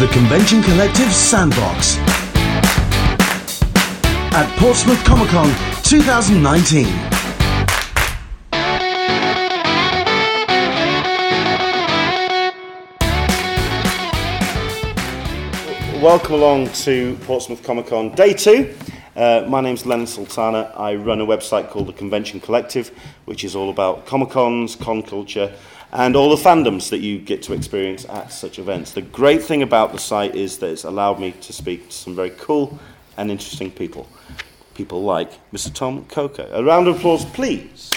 The Convention Collective Sandbox at Portsmouth Comic Con 2019. Welcome along to Portsmouth Comic Con Day 2. Uh, my name's Len Sultana. I run a website called The Convention Collective, which is all about Comic Cons, con culture, and all the fandoms that you get to experience at such events. The great thing about the site is that it's allowed me to speak to some very cool and interesting people. People like Mr. Tomm Coker. A round of applause, please.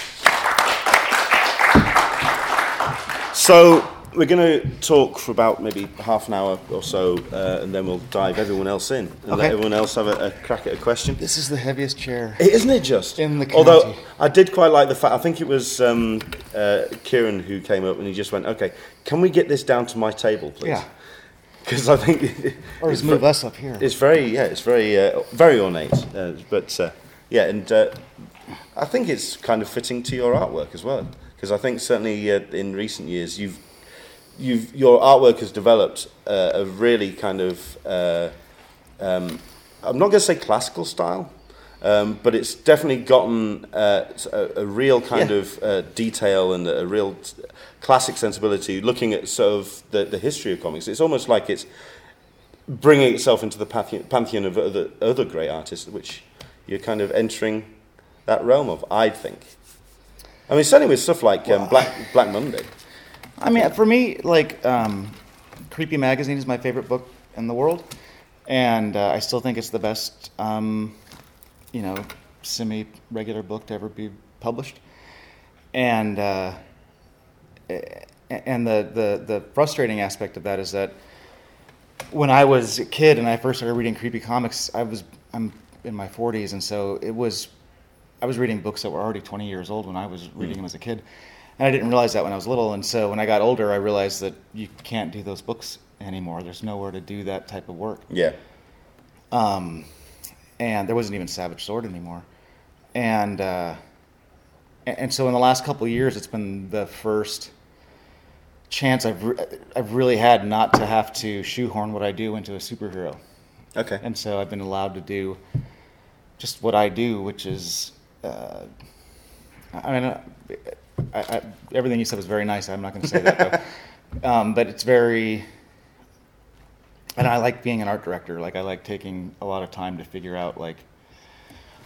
So, we're going to talk for about maybe half an hour or so, uh, and then we'll dive everyone else in and let everyone else have a, a crack at a question. This is the heaviest chair. Isn't it just? In the county. Although. I did quite like the fact. I think it was um, uh, Kieran who came up and he just went, "Okay, can we get this down to my table, please?" Yeah. Because I think Or it's just move us up here. It's very yeah, it's very uh, very ornate, uh, but uh, yeah, and uh, I think it's kind of fitting to your artwork as well. Because I think certainly uh, in recent years you've you've your artwork has developed uh, a really kind of uh, um, I'm not going to say classical style, um, but it's definitely gotten uh, a, a real kind Yeah. of uh, detail and a real t- classic sensibility. Looking at sort of the, the history of comics, it's almost like it's bringing itself into the pantheon, pantheon of other, other great artists, which you're kind of entering that realm of. I think. I mean, certainly with stuff like um, Black Black Monday. I mean, for me, like, um, Creepy Magazine is my favorite book in the world, and uh, I still think it's the best, um, you know, semi-regular book to ever be published. And uh, and the, the the frustrating aspect of that is that when I was a kid and I first started reading creepy comics, I was I'm in my 40s, and so it was I was reading books that were already 20 years old when I was reading them as a kid, and I didn't realize that when I was little. And so when I got older, I realized that you can't do those books anymore. There's nowhere to do that type of work, Yeah. um, and there wasn't even Savage Sword anymore. And uh, and so in the last couple of years, it's been the first chance I've re- I've really had not to have to shoehorn what I do into a superhero. Okay. And so I've been allowed to do just what I do, which is, uh, I mean, uh, I, I, everything you said was very nice. I'm not going to say that, though. Um, but it's very, and I like being an art director. Like I like taking a lot of time to figure out like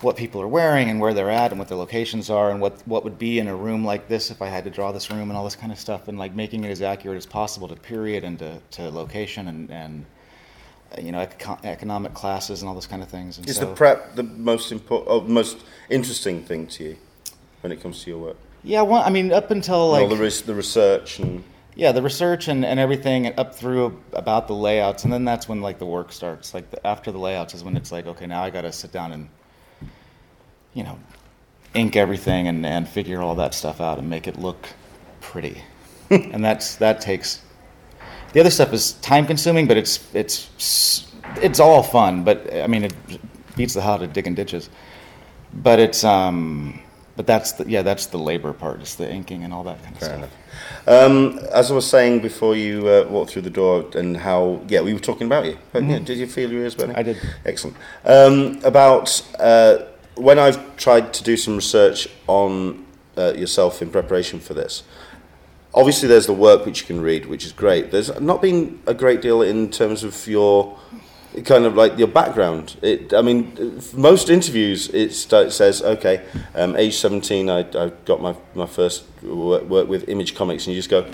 what people are wearing and where they're at and what their locations are and what what would be in a room like this if I had to draw this room and all this kind of stuff and like making it as accurate as possible to period and to, to location and and you know eco- economic classes and all those kind of things. And Is so, the prep the most important, oh, most interesting thing to you when it comes to your work? Yeah, well, I mean, up until like all the, res- the research and yeah, the research and, and everything and up through about the layouts, and then that's when like the work starts. Like the, after the layouts is when it's like, okay, now I got to sit down and you know ink everything and, and figure all that stuff out and make it look pretty. and that's that takes. The other stuff is time consuming, but it's it's it's all fun. But I mean, it beats the hell out of digging ditches. But it's um, but that's the yeah, that's the labor part. It's the inking and all that kind of Fair stuff. enough. Um, as I was saying before you uh, walked through the door, and how yeah, we were talking about you. Yeah, did you feel your ears burning? I did. Excellent. Um, about uh, when I've tried to do some research on uh, yourself in preparation for this. Obviously, there's the work which you can read, which is great. There's not been a great deal in terms of your kind of like your background. It, I mean, most interviews it says, okay, um, age 17, I, I got my, my first work, work with Image Comics, and you just go,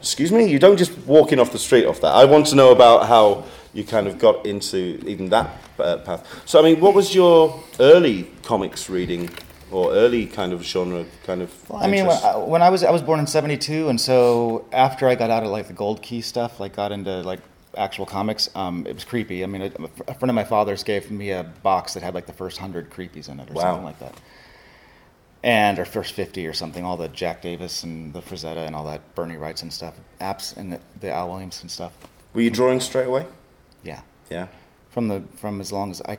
excuse me, you don't just walk in off the street off that. I want to know about how you kind of got into even that uh, path. So, I mean, what was your early comics reading or early kind of genre kind of? Well, I mean, when? I, when I was I was born in '72, and so after I got out of like the Gold Key stuff, like got into like actual comics, um, it was creepy. I mean, a, a friend of my father's gave me a box that had like the first hundred creepies in it, or Wow. something like that, and or first fifty or something. All the Jack Davis and the Frazetta and all that, Bernie Wrightson and stuff, apps and the, the Al Williamson and stuff. Were you drawing straight away? Yeah, Yeah. from the from as long as I.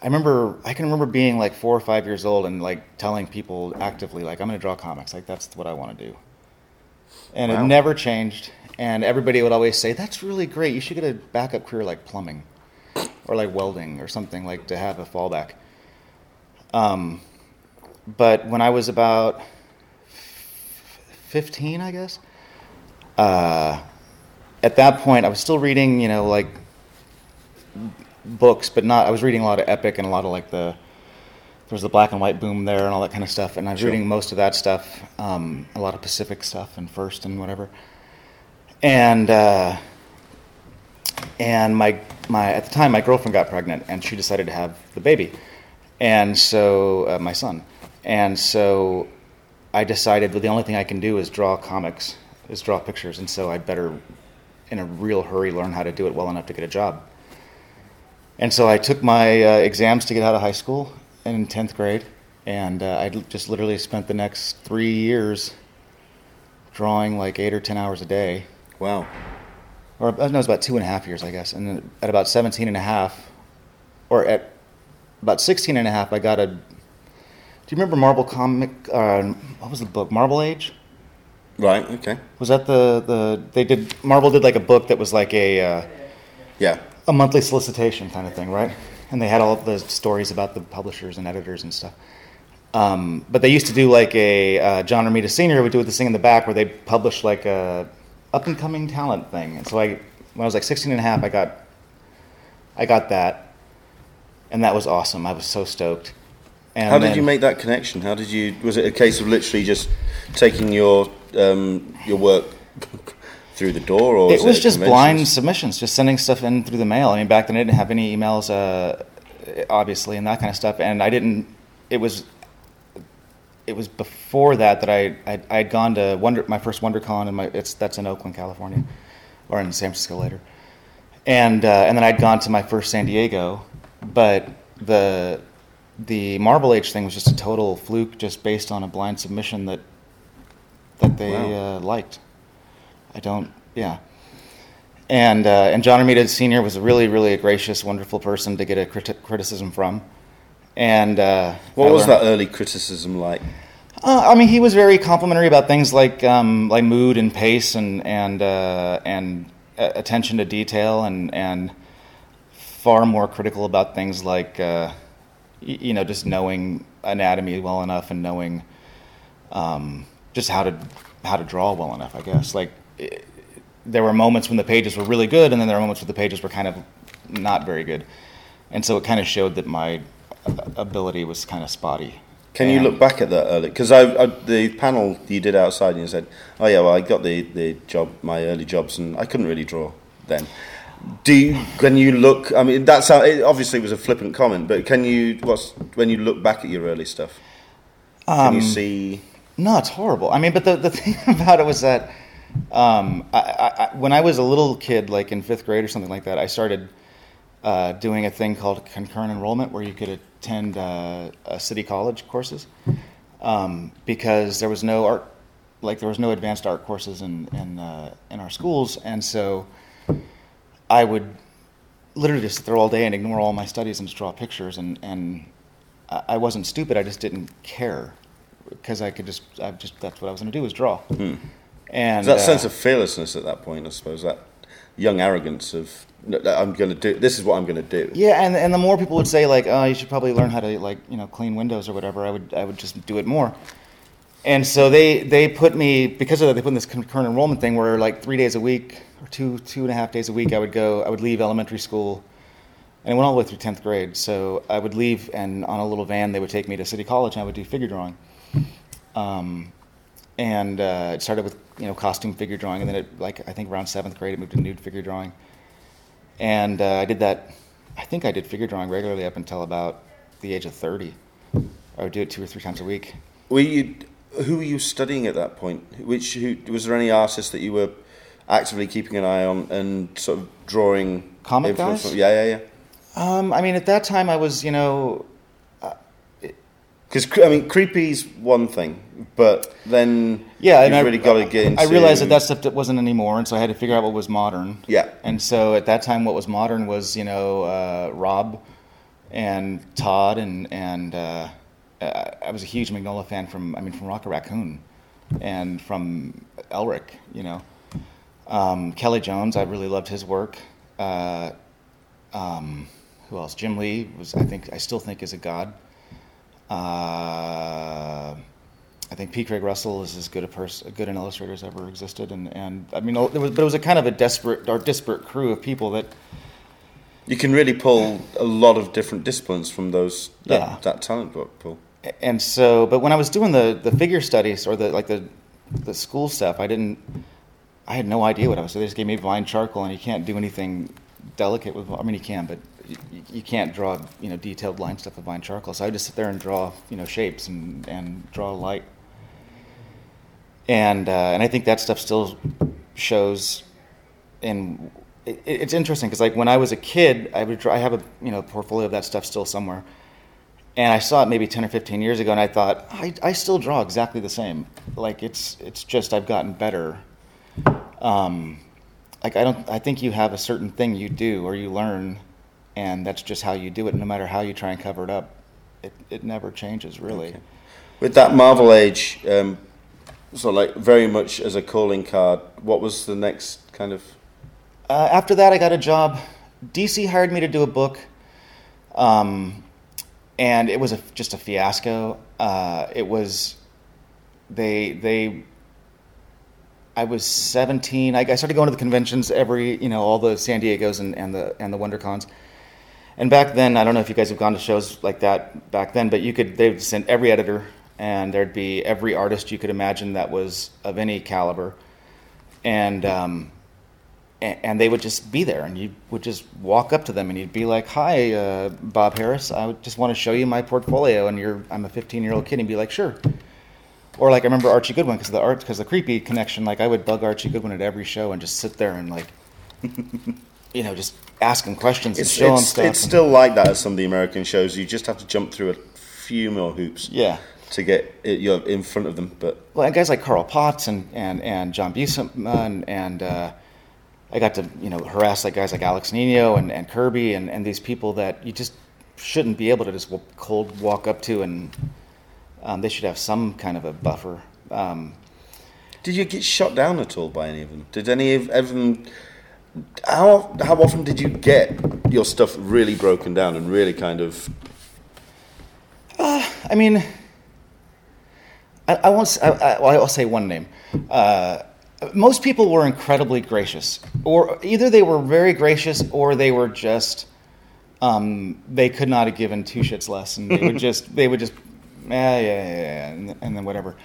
I remember I can remember being like four or five years old and like telling people actively like I'm going to draw comics like that's what I want to do, and Wow. it never changed. And everybody would always say, "That's really great. You should get a backup career like plumbing, or like welding, or something like to have a fallback." Um, but when I was about fifteen, I guess, uh, at that point, I was still reading, you know, like books, but not. I was reading a lot of epic and a lot of like the there was the black and white boom there and all that kind of stuff. And I was Sure. reading most of that stuff, um, a lot of Pacific stuff and First and whatever. And uh, and my my at the time my girlfriend got pregnant and she decided to have the baby, and so uh, my son, and so I decided that the only thing I can do is draw comics, is draw pictures, and so I'd better, in a real hurry, learn how to do it well enough to get a job. And so I took my uh, exams to get out of high school in 10th grade, and uh, I just literally spent the next three years drawing like eight or 10 hours a day. Wow. Or uh, no, it was about two and a half years, I guess. And then at about 17 and a half, or at about 16 and a half, I got a. Do you remember Marvel comic? Uh, what was the book? Marvel Age? Right. Okay. Was that the the they did Marvel did like a book that was like a uh, Yeah. a monthly solicitation kind of thing, right? And they had all the stories about the publishers and editors and stuff. Um, but they used to do like a uh, John Romita Senior would do this thing in the back where they published like a up and coming talent thing. And so I, when I was like 16 and a half, I got, I got that, and that was awesome. I was so stoked. And How did then- you make that connection? How did you? Was it a case of literally just taking your um, your work through the door, or It was it just blind submissions, just sending stuff in through the mail. I mean, back then I didn't have any emails, uh, obviously, and that kind of stuff. And I didn't. It was. It was before that that I I had gone to Wonder my first WonderCon and my it's that's in Oakland, California, or in San Francisco later, and uh, and then I'd gone to my first San Diego, but the the Marvel Age thing was just a total fluke, just based on a blind submission that that they Wow. uh, liked. I don't, yeah. And uh, and John Romita Senior was a really really a gracious, wonderful person to get a criti- criticism from. And uh, What I was learned- that early criticism like? Uh, I mean, he was very complimentary about things like um, like mood and pace and and uh, and uh, attention to detail and and far more critical about things like uh, y- you know just knowing anatomy well enough and knowing um, just how to how to draw well enough. I guess like i there were moments when the pages were really good, and then there were moments where the pages were kind of not very good, and so it kind of showed that my ability was kind of spotty. Can you look back at that early? Because the panel you did outside, and you said, "Oh yeah, well, I got the, the job, my early jobs, and I couldn't really draw then." Do you, when you look? I mean, that's how, it obviously was a flippant comment, but can you? What's when you look back at your early stuff? Can Um, you see? No, it's horrible. I mean, but the, the thing about it was that um, I, I, I, when I was a little kid, like in fifth grade or something like that, I started uh, doing a thing called concurrent enrollment where you could attend uh, uh, city college courses um, because there was no art, like there was no advanced art courses in in, uh, in our schools, and so I would literally just sit there all day and ignore all my studies and just draw pictures, and and I wasn't stupid. I just didn't care because I could just, I just that's what I was going to do was draw. And There's that uh, sense of fearlessness at that point, I suppose. That young arrogance of "No, no, I'm going to do. This is what I'm going to do. yeah, and and the more people would say like, oh, you should probably learn how to like you know clean windows or whatever, I would I would just do it more. And so they they put me because of that they put in this concurrent enrollment thing where like three days a week or two two and a half days a week I would go I would leave elementary school and it went all the way through 10th grade. So I would leave, and on a little van, they would take me to City College, and I would do figure drawing. Um, and uh, it started with you know costume figure drawing, and then it like I think around seventh grade, it moved to nude figure drawing. And uh, I did that. I think I did figure drawing regularly up until about the age of 30. I would do it two or three times a week. Were you? Who were you studying at that point? Which who, was there any artists that you were actively keeping an eye on and sort of drawing Comic guys? from? Yeah, yeah, yeah. Um, I mean, at that time, I was you know Because I mean, creepy's one thing, but then Yeah, and I really got to get into. I realized that that stuff that wasn't anymore, and so I had to figure out what was modern. Yeah. And so at that time, what was modern was you know uh, Rob and Todd and and uh, uh, I was a huge Mignola fan from I mean from Rocket Raccoon and from Elric, you know. Um, Kelley Jones, I really loved his work. Uh, um, who else? Jim Lee was, I think, I still think is a god. Uh, I think P. Craig Russell is as good a person, good an illustrator as ever existed, and, and I mean, it was, but it was a kind of a desperate or disparate crew of people that You can really pull a lot of different disciplines from those that, Yeah. that talent pool. and so but when i was doing the the figure studies or the like the the school stuff i didn't i had no idea what i was doing they just gave me vine charcoal and you can't do anything delicate with i mean you can but you, you can't draw you know detailed line stuff with vine charcoal so i just sit there and draw you know shapes and and draw light and uh, and i think that stuff still shows and it, it's interesting because like when i was a kid i would draw i have a you know portfolio of that stuff still somewhere and I saw it maybe 10 or 15 years ago, and I thought, I, I still draw exactly the same. Like, it's, it's just I've gotten better. Um, like, I don't, I think you have a certain thing you do or you learn, and that's just how you do it. No matter how you try and cover it up, it, it never changes, really. With that Marvel Age, um, so like very much as a calling card, what was the next kind of? Uh, after that, I got a job. DC hired me to do a book, um, and it was a, just a fiasco. Uh, it was they they. I was 17. I, I started going to the conventions every, you know, all the San Diego's and, and the and the WonderCons. And back then, I don't know if you guys have gone to shows like that back then, but you could they would send every editor, and there'd be every artist you could imagine that was of any caliber, and um, and they would just be there, and you would just walk up to them, and you'd be like, "Hi, uh, Bob Harras. I just want to show you my portfolio." And you're, I'm a 15 year old kid, and be like, "Sure." Or like I remember Archie Goodwin because the art, because the creepy connection. Like I would bug Archie Goodwin at every show and just sit there and like, you know, just ask him questions It's, and show him it's, stuff. it's and- still like that at some of the American shows. You just have to jump through a few more hoops yeah. to get it, you're in front of them. But Well, and guys like Carl Potts and and and John Buscema and and uh, I got to you know harass like guys like Alex Nino and, and Kirby and, and these people that you just shouldn't be able to just cold walk up to and um, they should have some kind of a buffer. Um, did you get shot down at all by any of them? Did any of, of them? How how often did you get your stuff really broken down and really kind of? I mean, I, I won't. I, I, well, I'll say one name. Uh, most people were incredibly gracious, or either they were very gracious, or they were just um, they could not have given two shits less, and they would just they would just yeah yeah yeah, yeah and, and then whatever.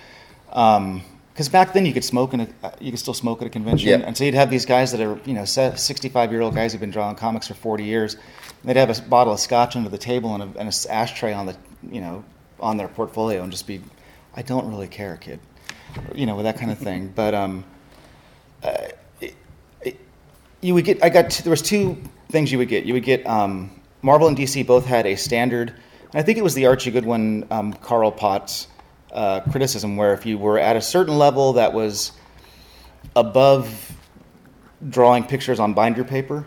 Because back then you could smoke in a you could still smoke at a convention, Yeah. and so you'd have these guys that are you know sixty five year old guys who've been drawing comics for forty years. And they'd have a bottle of scotch under the table and a, and a s- ashtray on the you know on their portfolio, and just be, I don't really care, kid, you know, with that kind of thing. But um, you would get i got there was two things you would get you would get um, marvel and dc both had a standard and i think it was the archie goodwin um, carl potts uh, criticism where if you were at a certain level that was above drawing pictures on binder paper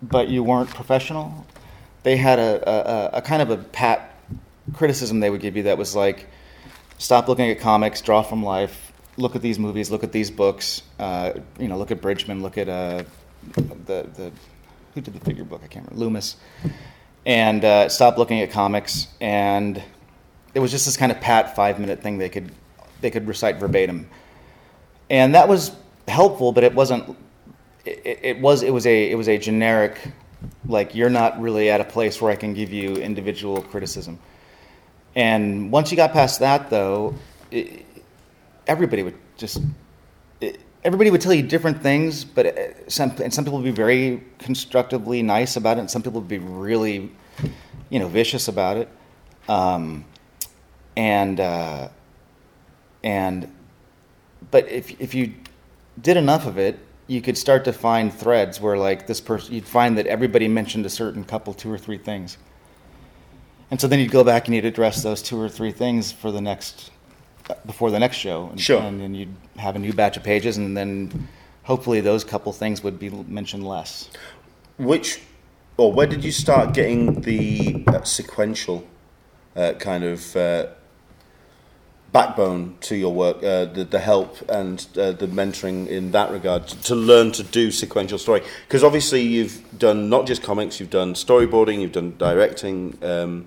but you weren't professional they had a, a, a- kind of a pat criticism they would give you that was like stop looking at comics, draw from life, look at these movies, look at these books, uh, you know, look at Bridgman, look at uh, the, the, who did the figure book? I can't remember, Loomis. And uh, stop looking at comics. And it was just this kind of pat five minute thing they could, they could recite verbatim. And that was helpful, but it wasn't, it, it was, it was a, it was a generic, like, you're not really at a place where I can give you individual criticism. And once you got past that, though, it, everybody would just everybody would tell you different things, but uh, some and some people would be very constructively nice about it, and some people would be really, you know, vicious about it. Um, and uh, and but if if you did enough of it, you could start to find threads where like this person, you'd find that everybody mentioned a certain couple, two or three things. And so then you'd go back and you'd address those two or three things for the next, before the next show. And, Sure. And then you'd have a new batch of pages, and then hopefully those couple things would be mentioned less. Which, or where did you start getting the uh, sequential uh, kind of uh, backbone to your work, uh, the, the help and uh, the mentoring in that regard to, to learn to do sequential story? Because obviously you've done not just comics, you've done storyboarding, you've done directing. Um,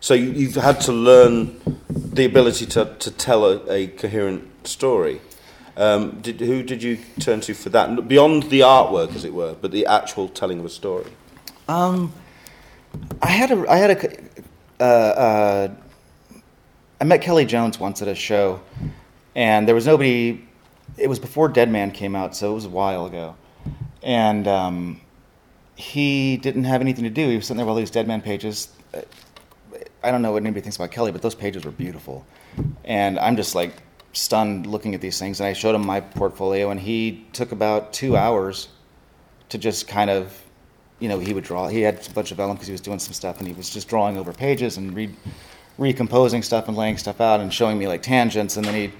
so you, you've had to learn the ability to, to tell a, a coherent story. Um, did, who did you turn to for that? Beyond the artwork, as it were, but the actual telling of a story. Um, I had a, I had a, uh, uh, I met Kelley Jones once at a show, and there was nobody. It was before Dead Man came out, so it was a while ago, and um, he didn't have anything to do. He was sitting there with all these Dead Man pages. I don't know what anybody thinks about Kelly, but those pages were beautiful, and I'm just like stunned looking at these things. And I showed him my portfolio, and he took about two hours to just kind of, you know, he would draw. He had a bunch of vellum because he was doing some stuff, and he was just drawing over pages and re- recomposing stuff and laying stuff out and showing me like tangents. And then he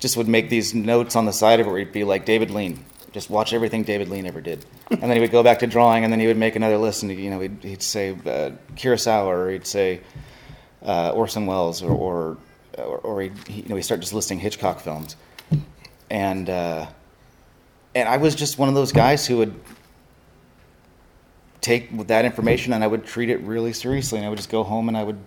just would make these notes on the side of it where he'd be like David Lean. Just watch everything David Lean ever did, and then he would go back to drawing, and then he would make another list, and you know he'd, he'd say uh, Kurosawa, or he'd say uh, Orson Welles, or, or or, or he, he, you know, he started just listing Hitchcock films, and uh, and I was just one of those guys who would take that information and I would treat it really seriously, and I would just go home and I would.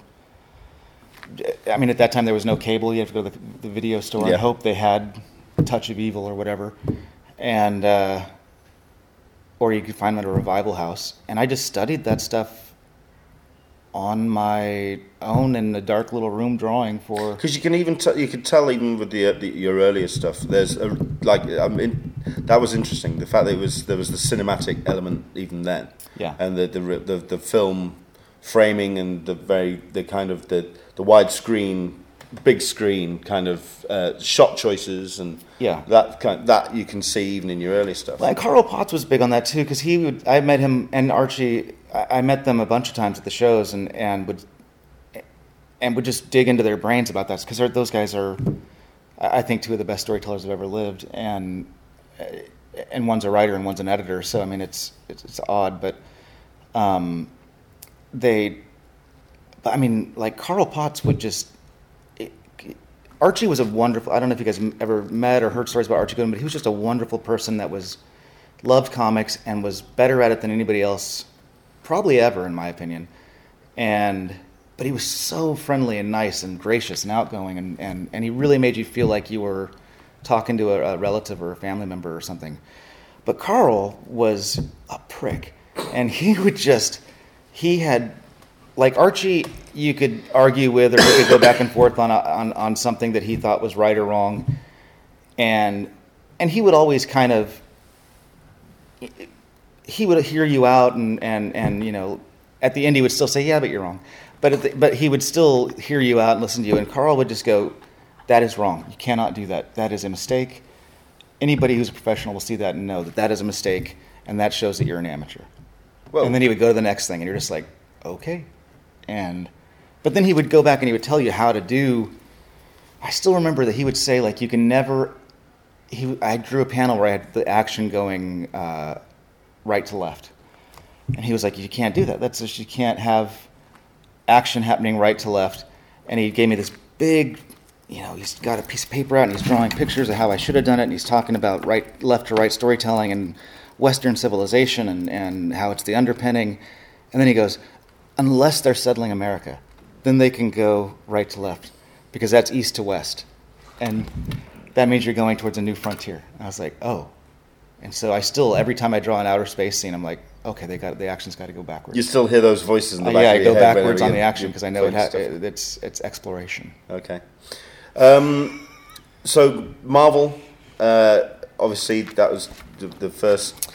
I mean, at that time there was no cable. You have to go to the, the video store Yeah. and hope they had Touch of Evil or whatever, and uh, or you could find them at a revival house. And I just studied that stuff on my own in the dark little room drawing for Because you can even t- you could tell even with the, uh, the your earlier stuff. There's a, like I mean that was interesting. The fact that it was there was the cinematic element even then. Yeah. And the the the, the film framing and the very the kind of the the widescreen, big screen kind of uh, shot choices and Yeah. that kind that you can see even in your early stuff. Well, and Carl Potts was big on that too, because he would. I met him and Archie. I, I met them a bunch of times at the shows, and and would and would just dig into their brains about that because those guys are, I think, two of the best storytellers have ever lived, and uh, and one's a writer and one's an editor. So I mean, it's it's, it's odd, but um, they. But I mean, like Carl Potts would just. Archie was a wonderful. I don't know if you guys ever met or heard stories about Archie Goodwin, but he was just a wonderful person that was loved comics and was better at it than anybody else, probably ever, in my opinion. And but he was so friendly and nice and gracious and outgoing, and, and, and he really made you feel like you were talking to a, a relative or a family member or something. But Carl was a prick, and he would just he had like Archie, you could argue with, or you could go back and forth on, a, on on something that he thought was right or wrong, and and he would always kind of he would hear you out, and and and you know, at the end he would still say, yeah, but you're wrong, but at the, but he would still hear you out and listen to you, and Carl would just go, that is wrong. You cannot do that. That is a mistake. Anybody who's a professional will see that and know that that is a mistake, and that shows that you're an amateur well, and then he would go to the next thing, and you're just like, okay. But then he would go back and he would tell you how to do. I still remember that he would say like, you can never. He, I drew a panel where I had the action going uh, right to left, and he was like, you can't do that. That's just, you can't have action happening right to left. And he gave me this big, you know, he's got a piece of paper out and he's drawing pictures of how I should have done it, and he's talking about right, left to right storytelling and Western civilization and, and how it's the underpinning. And then he goes, unless they're settling America, then they can go right to left because that's east to west. And that means you're going towards a new frontier. And I was like, oh. And so I still, every time I draw an outer space scene, I'm like, okay, they got the action's got to go backwards. you still hear those voices in the Uh, back yeah, I go backwards on the action because I know it ha- it's it's exploration. Okay. Um, so Marvel, uh, obviously that was the, the first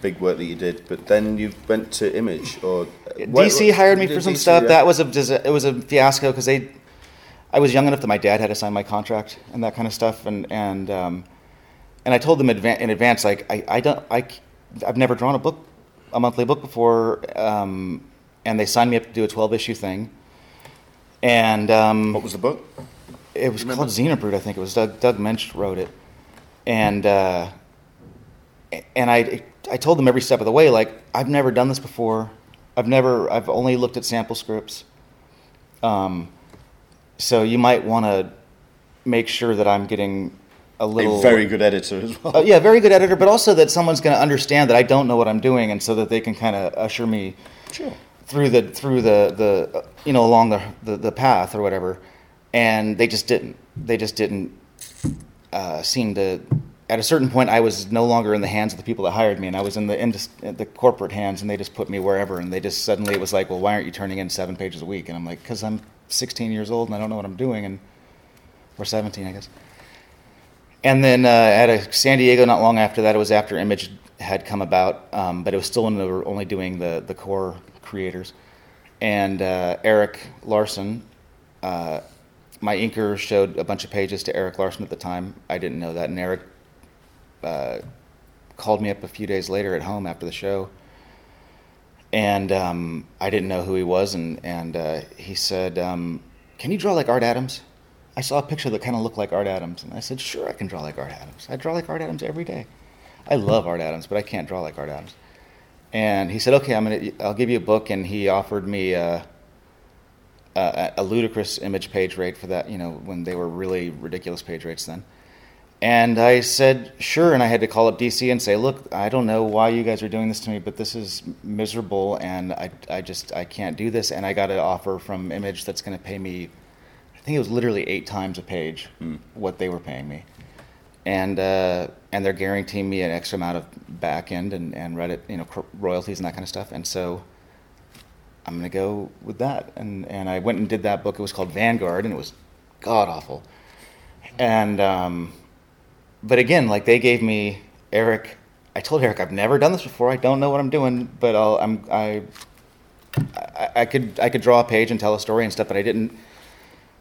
big work that you did, but then you went to Image or DC hired me for some DC, stuff. yeah. That was a it was a fiasco because they, I was young enough that my dad had to sign my contract and that kind of stuff, and and um, and I told them in advance like I, I don't I I've never drawn a book, a monthly book before, um, and they signed me up to do a twelve issue thing, and um, What was the book? it was called Xenobrood, I think it was Doug Doug Moench wrote it, and uh, and I I told them every step of the way like I've never done this before, I've never I've only looked at sample scripts, um, so you might want to make sure that I'm getting a little A very good editor as well. Uh, yeah, very good editor, but also that someone's going to understand that I don't know what I'm doing, and so that they can kind of usher me Sure. through the through the the uh, you know along the, the the path or whatever. And they just didn't. They just didn't uh, seem to. At a certain point, I was no longer in the hands of the people that hired me, and I was in the the corporate hands, and they just put me wherever. And they just suddenly it was like, well, why aren't you turning in seven pages a week? And I'm like, because I'm 16 years old and I don't know what I'm doing, and or 17, I guess. And then uh, at a San Diego, not long after that, it was after Image had come about, um, but it was still when they were only doing the the core creators. And uh, Erik Larsen, uh, my inker showed a bunch of pages to Erik Larsen at the time. I didn't know that, and Eric uh, called me up a few days later at home after the show, and um, I didn't know who he was, and and uh, he said, um, "Can you draw like Art Adams?" I saw a picture that kind of looked like Art Adams, and I said, "Sure, I can draw like Art Adams. I draw like Art Adams every day. I love Art Adams, but I can't draw like Art Adams." And he said, "Okay, I'm gonna. I'll give you a book." And he offered me uh, a, a ludicrous image page rate for that. You know, when they were really ridiculous page rates then. And I said, "Sure." And I had to call up DC and say, "Look, I don't know why you guys are doing this to me, but this is miserable, and I, I just, I can't do this." And I got an offer from Image that's going to pay me. I think it was literally eight times a page what they were paying me and uh, and they're guaranteeing me an extra amount of back end and, and Reddit, you know, royalties and that kind of stuff. And so I'm gonna go with that. And and I went and did that book. It was called Vanguard, and it was god awful. And um, but again, like they gave me Eric. I told Eric I've never done this before. I don't know what I'm doing, but I'll, I'm I, I I could I could draw a page and tell a story and stuff, but I didn't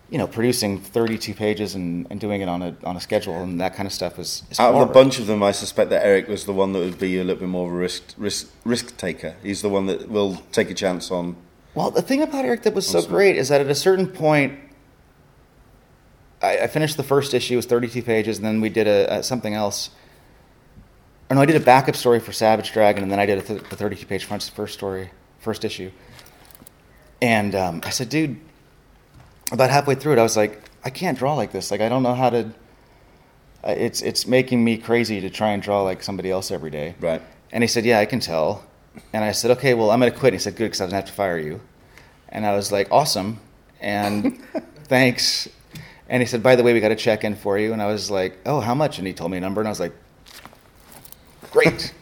you know, producing 32 pages and, and doing it on a on a schedule and that kind of stuff was Out of the bunch of them, I suspect that Eric was the one that would be a little bit more of a risk risk risk taker. He's the one that will take a chance on. Well, the thing about Eric that was so great is that at a certain point, I, I finished the first issue, it was 32 pages, and then we did a, a something else. Or no, I did a backup story for Savage Dragon, and then I did a th- the 32 page front first story, first issue. And um, I said, dude, about halfway through it, I was like, I can't draw like this. Like, I don't know how to. uh, It's it's making me crazy to try and draw like somebody else every day. Right. And he said, Yeah, I can tell. And I said, Okay, well, I'm going to quit. And he said, Good, because I was to have to fire you. And I was like, Awesome. And thanks. And he said, By the way, we got a check in for you. And I was like, Oh, how much? And he told me a number. And I was like, Great.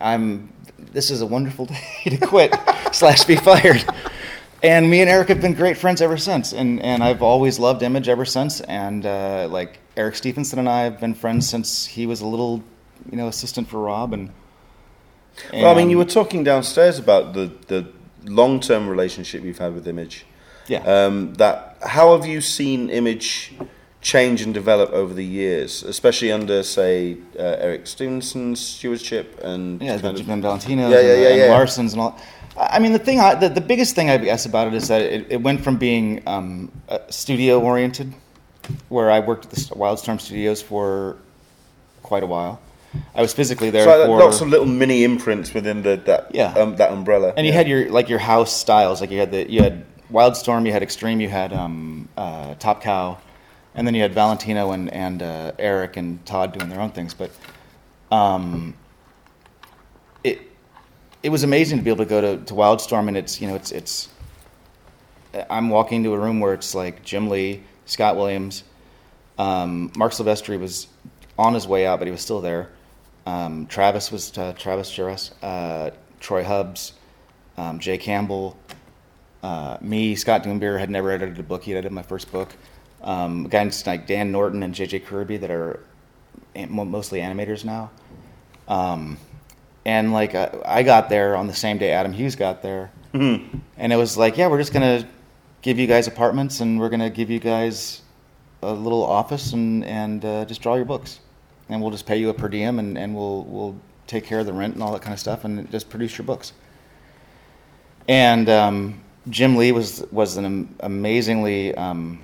I'm. This is a wonderful day to quit slash be fired. And me and Eric have been great friends ever since. And, and I've always loved Image ever since. And uh, like Eric Stephenson and I have been friends since he was a little, you know, assistant for Rob. And Well, I mean, you were talking downstairs about the the long term relationship you've had with Image. Yeah. Um, that how have you seen Image change and develop over the years, especially under, say, uh, Eric Stephenson's stewardship and Yeah, kind the of- Jim Valentino's Yeah, yeah, and, yeah, and yeah. Larsen's and all. I I mean, the thing, I, the, the biggest thing I guess about it is that it, it went from being um, uh, studio oriented, where I worked at the Wildstorm Studios for quite a while. I was physically there So, like, for lots of little mini imprints within the that Yeah. um, that umbrella. and you Yeah. had your like your house styles. Like you had the you had Wildstorm, you had Extreme, you had um, uh, Top Cow, and then you had Valentino and and uh, Eric and Todd doing their own things. But um, it it was amazing to be able to go to, to Wildstorm and it's you know it's it's I'm walking into a room where it's like Jim Lee, Scott Williams, um, Marc Silvestri was on his way out, but he was still there. Um, Travis was uh, Travis Charest, uh, Troy Hubbs, um, Jay Campbell, uh, me, Scott Dunbier had never edited a book. He edited my first book. Um, guys like Dan Norton and JJ Kirby that are mostly animators now. Um, and like uh, I got there on the same day Adam Hughes got there, and it was like, yeah, we're just gonna give you guys apartments and we're gonna give you guys a little office and and uh, just draw your books, and we'll just pay you a per diem and, and we'll we'll take care of the rent and all that kind of stuff and just produce your books. And um, Jim Lee was was an amazingly, um,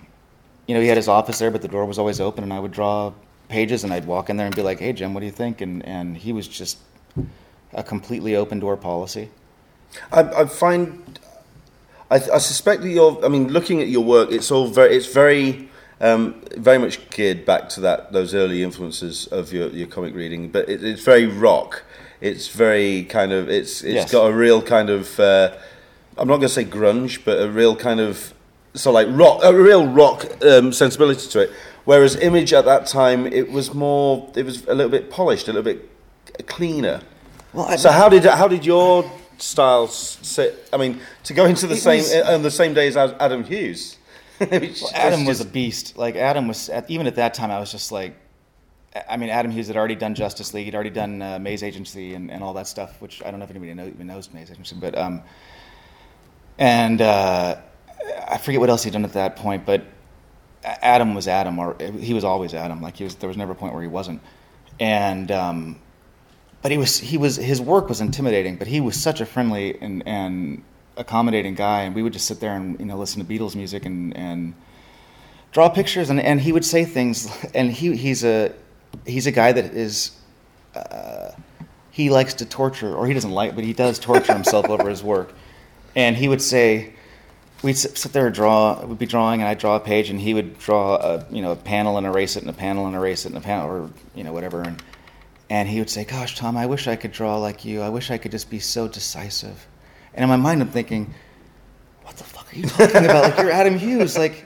you know, he had his office there, but the door was always open, and I would draw pages, and I'd walk in there and be like, "Hey, Jim, what do you think?" And and he was just a completely open door policy. I, I find, I, I suspect that you're. I mean, looking at your work, it's all very, it's very Um, very much geared back to that those early influences of your, your comic reading, but it, it's very rock. It's very kind of it's it's Yes. got a real kind of uh, I'm not going to say grunge, but a real kind of so like rock a real rock um, sensibility to it. Whereas Image at that time it was more it was a little bit polished, a little bit cleaner. Well, so how did how did your style sit? I mean, to go into the same was- on the same day as Adam Hughes. Well, Adam was a beast. Like Adam was, at, even at that time, I was just like, I mean, Adam Hughes had already done Justice League, he'd already done uh, Maze Agency and, and all that stuff, which I don't know if anybody know, even knows Maze Agency, but um, and uh, I forget what else he'd done at that point, but Adam was Adam, or he was always Adam. Like he was, there was never a point where he wasn't, and um, but he was he was his work was intimidating, but he was such a friendly and and accommodating guy, and we would just sit there and you know listen to Beatles music and and draw pictures, and, and he would say things, and he he's a he's a guy that is uh, he likes to torture, or he doesn't like, but he does torture himself over his work, and he would say. We'd sit there and draw. We'd be drawing, and I'd draw a page, and he would draw a you know a panel and erase it, and a panel and erase it, and a panel, or you know whatever. And and he would say, "Gosh, Tom, I wish I could draw like you. I wish I could just be so decisive." And in my mind, I'm thinking, "What the fuck are you talking about? Like you're Adam Hughes. Like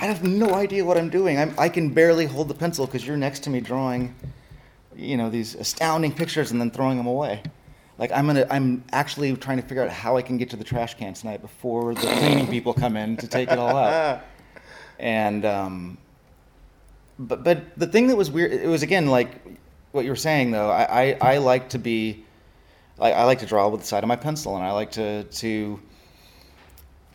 I have no idea what I'm doing. I'm, I can barely hold the pencil because you're next to me drawing, you know, these astounding pictures and then throwing them away. Like I'm gonna, I'm actually trying to figure out how I can get to the trash can tonight before the cleaning people come in to take it all out." And um, but but the thing that was weird it was again like what you were saying though i i, I like to be I, I like to draw with the side of my pencil and i like to to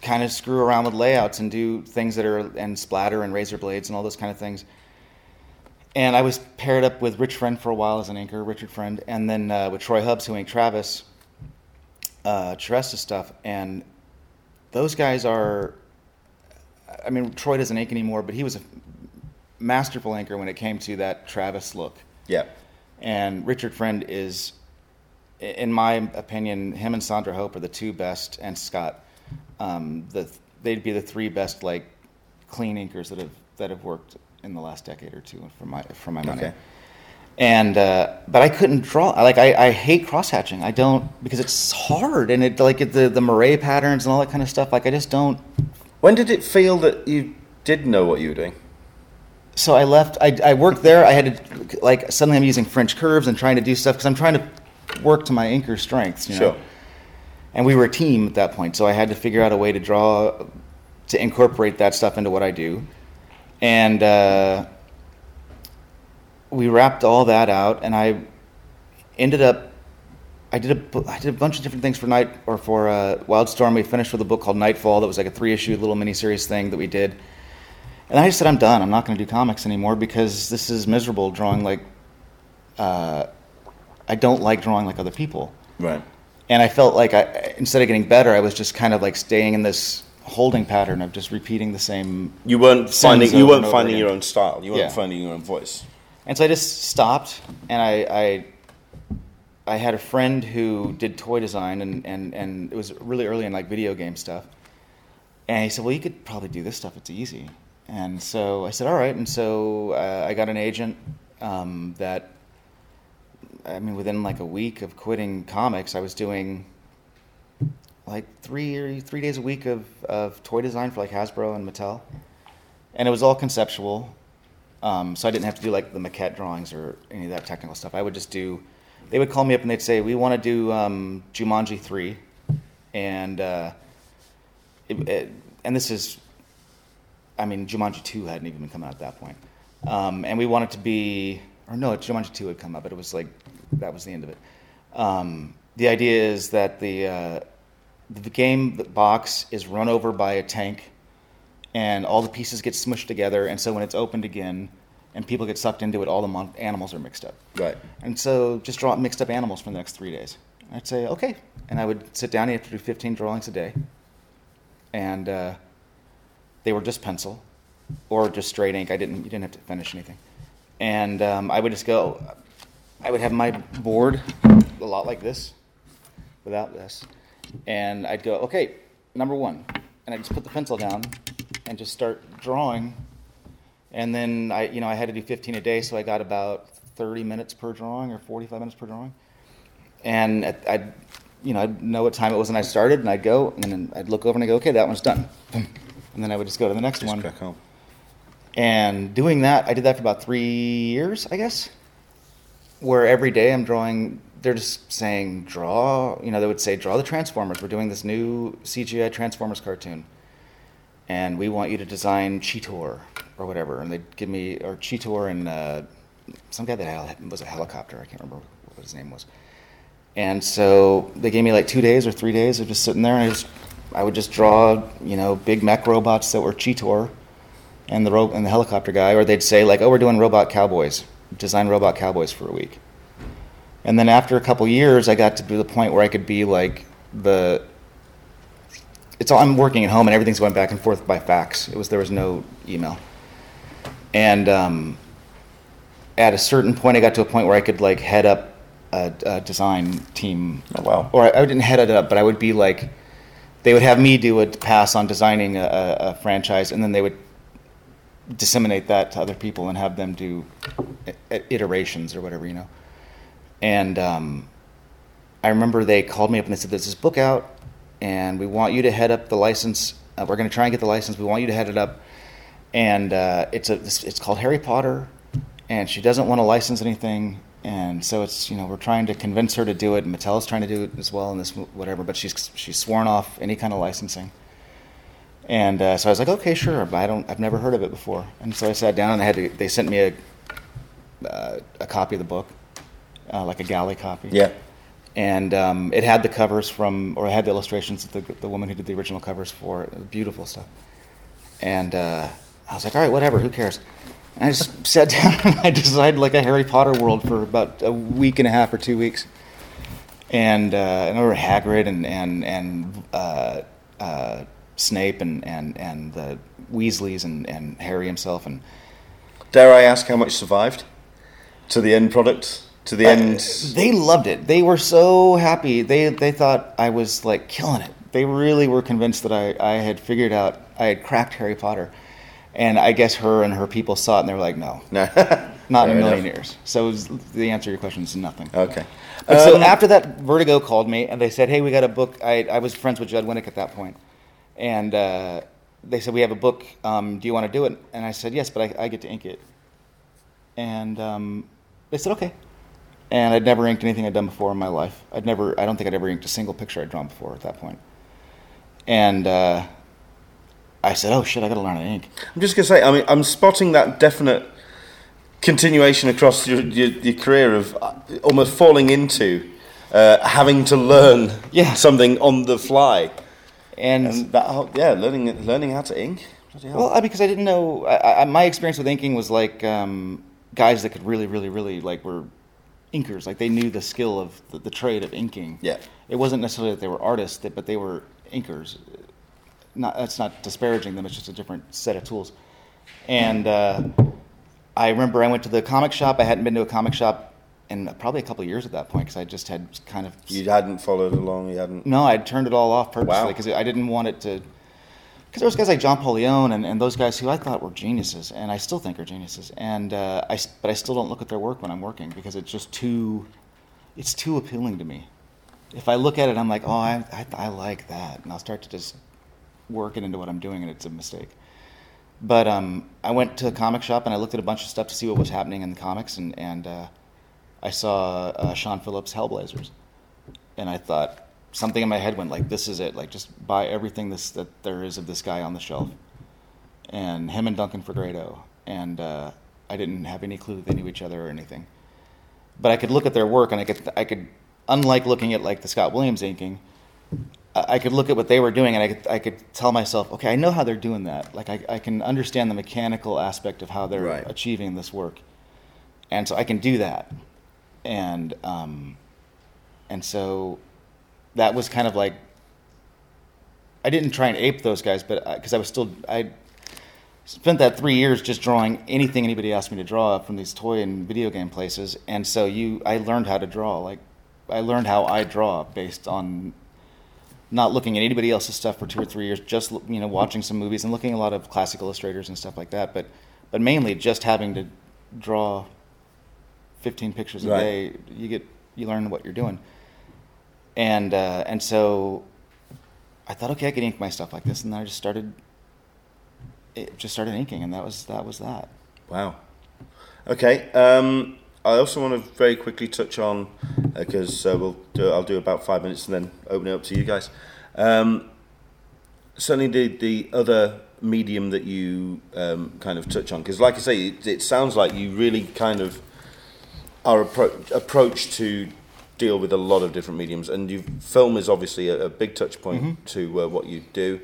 kind of screw around with layouts and do things that are and splatter and razor blades and all those kind of things and i was paired up with rich friend for a while as an anchor, richard friend and then uh, with troy hubbs who inked travis uh Teresa stuff and those guys are I mean, Troy doesn't ink anymore, but he was a masterful anchor when it came to that Travis look. Yeah. And Richard Friend is, in my opinion, him and Sandra Hope are the two best, and Scott. Um, the they'd be the three best like clean inkers that have that have worked in the last decade or two for my for my money. Okay. And uh, but I couldn't draw. Like I, I hate cross hatching. I don't because it's hard and it like the the moiré patterns and all that kind of stuff. Like I just don't When did it feel that you did know what you were doing? so I left. I, I worked there. I had to like suddenly I'm using French curves and trying to do stuff because I'm trying to work to my inker strengths. You know? Sure. And we were a team at that point, so I had to figure out a way to draw to incorporate that stuff into what I do, and uh, we wrapped all that out. And I ended up. I did a I did a bunch of different things for night or for uh, Wildstorm. We finished with a book called Nightfall that was like a three issue little miniseries thing that we did. And I just said, I'm done. I'm not going to do comics anymore because this is miserable drawing like. Uh, I don't like drawing like other people. Right. And I felt like I, instead of getting better, I was just kind of like staying in this holding pattern of just repeating the same. You weren't finding you weren't finding again. your own style. You weren't Yeah. finding your own voice. And so I just stopped, and I, I, I had a friend who did toy design, and, and, and it was really early in like video game stuff. And he said, "Well, you could probably do this stuff. It's easy." And so I said, "All right." And so uh, I got an agent um, that, I mean, within like a week of quitting comics, I was doing like three three days a week of, of toy design for like Hasbro and Mattel, and it was all conceptual. Um, so I didn't have to do like the maquette drawings or any of that technical stuff. I would just do. They would call me up and they'd say, "We want to do um, Jumanji three, and uh, it, it, and this is, I mean, Jumanji two hadn't even been coming out at that point, um, and we wanted to be, or no, Jumanji two had come out, but it was like that was the end of it. Um, the idea is that the uh, the game box is run over by a tank and all the pieces get smushed together and so when it's opened again and people get sucked into it all the mon- animals are mixed up. Right. and so just draw mixed up animals for the next three days. I'd say okay. And i would sit down you have to do 15 drawings a day. And uh, they were just pencil or just straight ink. I didn't you didn't have to finish anything. And um, i would just go i would have my board a lot like this without this and i'd go okay number one and i just put the pencil down and just start drawing And then I, you know, I had to do 15 a day, so I got about 30 minutes per drawing or 45 minutes per drawing. And I'd, you know, I'd know what time it was when I started, and I'd go, and then I'd look over and I go, okay, that one's done. And then I would just go to the next Just one. Back home. And doing that, I did that for about three years, I guess, where every day I'm drawing, they're just saying, draw, you know, they would say, draw the Transformers. We're doing this new CGI Transformers cartoon. And we want you to design Cheetor or whatever. And they'd give me, or Cheetor and uh, some guy that was a helicopter. I can't remember what his name was. And so they gave me like two days or three days of just sitting there, and I just, I would just draw, you know, big mech robots that were Cheetor, and the ro- and the helicopter guy, or they'd say like, "Oh, we're doing robot cowboys. Design robot cowboys for a week." And then after a couple years, I got to the point where I could be like the. It's all I'm working at home, and everything's going back and forth by fax. It was there was no email, and um, at a certain point, I got to a point where I could like head up a, a design team. Oh, wow. Or I, I didn't head it up, but I would be like, they would have me do a pass on designing a, a, franchise, and then they would disseminate that to other people and have them do iterations or whatever, you know. And um, I remember they called me up and they said, "There's this book out, and we want you to head up the license. Uh, we're going to try and get the license. We want you to head it up, and uh, it's a it's, it's called Harry Potter, and she doesn't want to license anything." And so it's you know we're trying to convince her to do it, and Mattel's trying to do it as well, and this whatever. But she's she's sworn off any kind of licensing. And uh, so I was like, okay, sure, but I don't, I've never heard of it before. And so I sat down and I had to, they sent me a, uh, a copy of the book, uh, like a galley copy. Yeah. And um, it had the covers from, or it had the illustrations of the, the woman who did the original covers for it. Beautiful stuff. And uh, I was like, all right, whatever, who cares? And I just sat down and I designed like a Harry Potter world for about a week and a half or two weeks. And, uh, and over Hagrid and, and, and uh, uh, Snape and, and, and the Weasleys and, and Harry himself. And Dare I ask how much survived to the end product? To the end. They loved it. They were so happy. They they thought I was like killing it. They really were convinced that I, I had figured out I had cracked Harry Potter. And I guess her and her people saw it and they were like, no, No. not in a million enough. years. So was, the answer to your question is nothing. Okay. But so Um, after that, Vertigo called me and they said, "Hey, we got a book." I, I was friends with Judd Winick at that point. point, and uh, they said, "We have a book. Um, do you want to do it?" And I said, "Yes, but I, I get to ink it." And um, they said, "Okay." And I'd never inked anything I'd done before in my life. I'd never. I don't think I'd ever inked a single picture I'd drawn before at that point. And uh, I said, "Oh shit, I got to learn how to ink." I'm just going to say, I mean, I'm spotting that definite continuation across your, your, your career of uh, almost falling into uh, having to learn Yeah. something on the fly. And, And that, yeah, learning learning how to ink. Well, I, because I didn't know. I, I, my experience with inking was like um, guys that could really, really, really like were inkers. Like they knew the skill of the, the trade of inking. Yeah. It wasn't necessarily that they were artists, that- but they were inkers. Not that's not disparaging them. It's just a different set of tools. And uh, I remember I went to the comic shop. I hadn't been to a comic shop in probably a couple of years at that point because I just had kind of you hadn't followed along. You hadn't. no, I'd turned it all off purposely Wow. because I didn't want it to. Because there was guys like John Paul Leon and, and those guys who I thought were geniuses, and I still think are geniuses. And uh, I, but I still don't look at their work when I'm working because it's just too, it's too appealing to me. If I look at it, I'm like, oh, I, I, I like that, and I'll start to just work it into what I'm doing, and it's a mistake. But um, I went to a comic shop and I looked at a bunch of stuff to see what was happening in the comics, and, and uh, I saw uh, Sean Phillips' Hellblazers and I thought something in my head went like, "This is it! Like, just buy everything this that there is of this guy on the shelf." And him and Duncan Fegredo, and uh, I didn't have any clue they knew each other or anything, but I could look at their work and I could I could, unlike looking at like the Scott Williams inking, I I could look at what they were doing and I could I could tell myself, okay, I know how they're doing that. Like I, I can understand the mechanical aspect of how they're Right. achieving this work, and so I can do that, and um, and so that was kind of like I didn't try and ape those guys, but uh, because I was still I spent that three years just drawing anything anybody asked me to draw from these toy and video game places, and so you I learned how to draw. Like I learned how I draw based on not looking at anybody else's stuff for two or three years, just you know watching some movies and looking at a lot of classic illustrators and stuff like that, but but mainly just having to draw 15 pictures a Right. day. You get you learn what you're doing, and uh, and so I thought, okay, I could ink my stuff like this, and then I just started. It just started inking, and that was that was that. Wow. Okay. Um, I also want to very quickly touch on because uh, we'll do. I'll do about five minutes and then open it up to you guys. Um, certainly, the the other medium that you um, kind of touch on because, like I say, it, it sounds like you really kind of our appro- approach to deal with a lot of different mediums, and you film is obviously a, a big touch point to uh, what you do.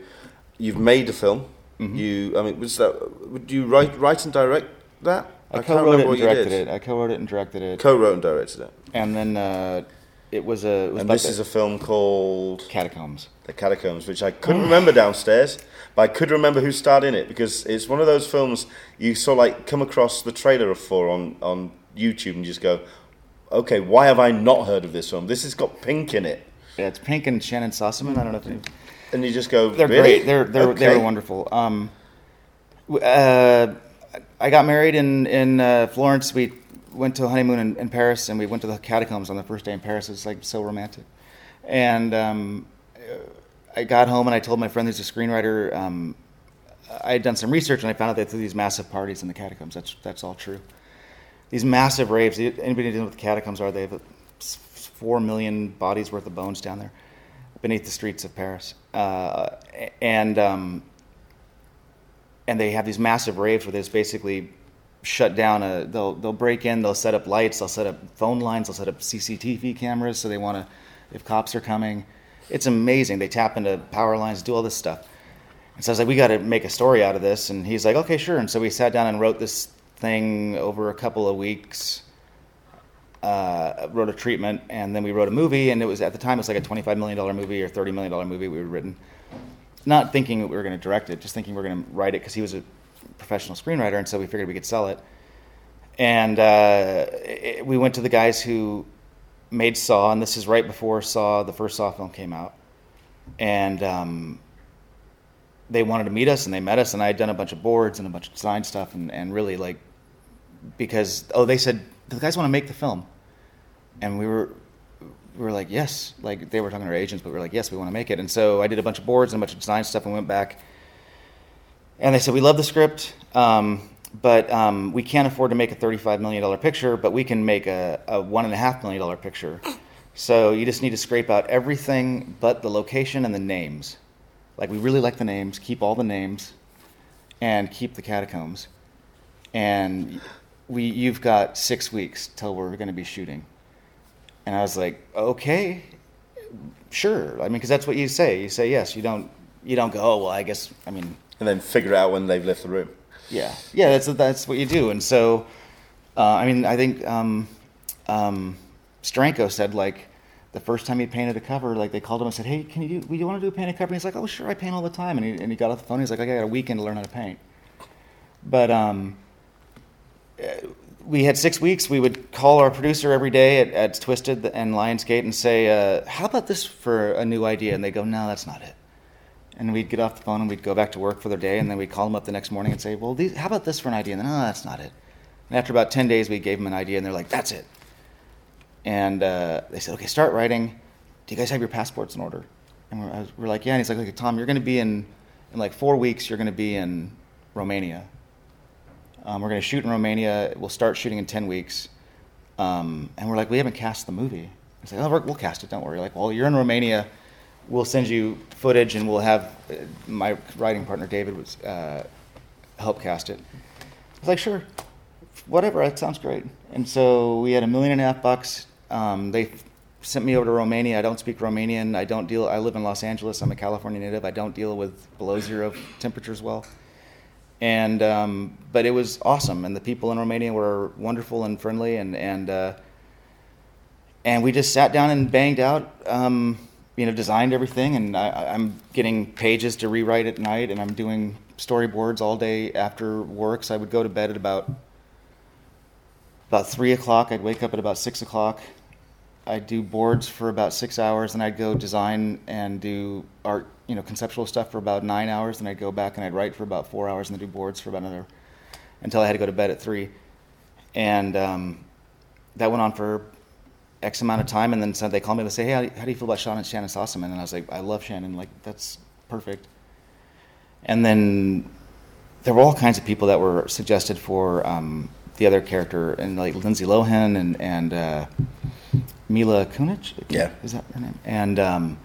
You've made a film. You, I mean, was that? Would you write, write and direct that? I, can't co-wrote it remember and what you directed did. it. I co-wrote it and directed it, Co-wrote and directed it. and then uh, it was a. It was And this is a film called catacombs. The Catacombs, which I couldn't remember downstairs, but I could remember who starred in it because it's one of those films you saw like come across the trailer for on, on YouTube and just go, okay, why have I not heard of this film? This has got Pink in it. Yeah, it's Pink and Shannyn Sossamon. I don't know if you. And you just go, They're really? great. They're they're they Okay. were wonderful. Um, uh, I got married in in uh, Florence. We went to a honeymoon in, in Paris, and we went to the catacombs on the first day in Paris. It was like so romantic. And um, I got home and I told my friend who's a screenwriter. Um, I had done some research and I found out they threw these massive parties in the catacombs. That's that's all true. These massive raves. Anybody knows what the catacombs are? They? Have four million bodies worth of bones down there beneath the streets of Paris, uh, and um, and they have these massive raves where there's basically shut down a they'll they'll break in they'll set up lights they'll set up phone lines they'll set up CCTV cameras so they want to if cops are coming. It's amazing. They tap into power lines do all this stuff. And so I was like we got to make a story out of this. And he's like okay sure. And so we sat down and wrote this thing over a couple of weeks uh, wrote a treatment and then we wrote a movie and it was at the time it was like a 25 million dollar movie or 30 million dollar movie we had written. Not thinking that we were going to direct it just thinking we were going to write it because he was a professional screenwriter and so we figured we could sell it. And uh, it, we went to the guys who made saw and this is right before saw the first saw film came out. And um, they wanted to meet us and they met us and i had done a bunch of boards and a bunch of design stuff and, and really like because oh they said the guys want to make the film? And we were we were like yes. Like they were talking to our agents but we were like yes we want to make it. And so i did a bunch of boards and a bunch of design stuff and went back. And they said we love the script um, but um, we can't afford to make a $35 million picture but we can make a, a $1.5 million picture. So you just need to scrape out everything but the location and the names. Like we really like the names keep all the names and keep the catacombs. And we you've got six weeks till we're going to be shooting. And i was like okay sure. I mean because that's what you say. You say yes. You don't you don't go oh well i guess i mean. And then figure out when they've left the room. yeah. Yeah that's that's what you do. And so uh, i mean i think um, um, Steranko said like the first time he painted a cover like they called him and said hey can you do you want to do a painted cover? And he's like oh sure i paint all the time. And he, and he got off the phone. He's like i got a weekend to learn how to paint. But um, we had six weeks. We would call our producer every day at, at Twisted and Lionsgate and say, uh, "How about this for a new idea?" And they go, "No, that's not it." And we'd get off the phone and we'd go back to work for their day, and then we'd call them up the next morning and say, "Well, these, how about this for an idea?" And then, "No, that's not it." And after about ten days, we gave them an idea, and they're like, "That's it." And uh, they said, "Okay, start writing. Do you guys have your passports in order?" And we're, was- we're like, "Yeah." And he's like, "Okay, Tom, you're going to be in in like four weeks. You're going to be in Romania." Um, we're going to shoot in Romania. We'll start shooting in 10 weeks. Um, and we're like, we haven't cast the movie. He's like, oh, we're- we'll cast it. Don't worry. Like, well, you're in Romania. We'll send you footage and we'll have uh, my writing partner, David, was, uh, help cast it. I was like, sure, whatever. That sounds great. And so we had a million and a half bucks. Um, they sent me over to Romania. I don't speak Romanian. I don't deal, I live in Los Angeles. I'm a California native. I don't deal with below zero temperatures well and um, but it was awesome, and the people in Romania were wonderful and friendly, and and uh, and we just sat down and banged out, um, you know, designed everything, and I, I'm getting pages to rewrite at night, and I'm doing storyboards all day after work. So I would go to bed at about about three o'clock. I'd wake up at about six o'clock. I'd do boards for about six hours, and I'd go design and do art, you know, conceptual stuff for about nine hours. Then I'd go back and I'd write for about four hours, and then do boards for about another until I had to go to bed at three, and um, that went on for X amount of time, and then so they called me and they say, "Hey, how do, you, how do you feel about Shannyn, Shannyn Sossamon?" And I was like, "I love Shannyn. Like that's perfect." And then there were all kinds of people that were suggested for um, the other character, and like Lindsay Lohan and and uh, Mila Kunis. Yeah. is that her name? And um,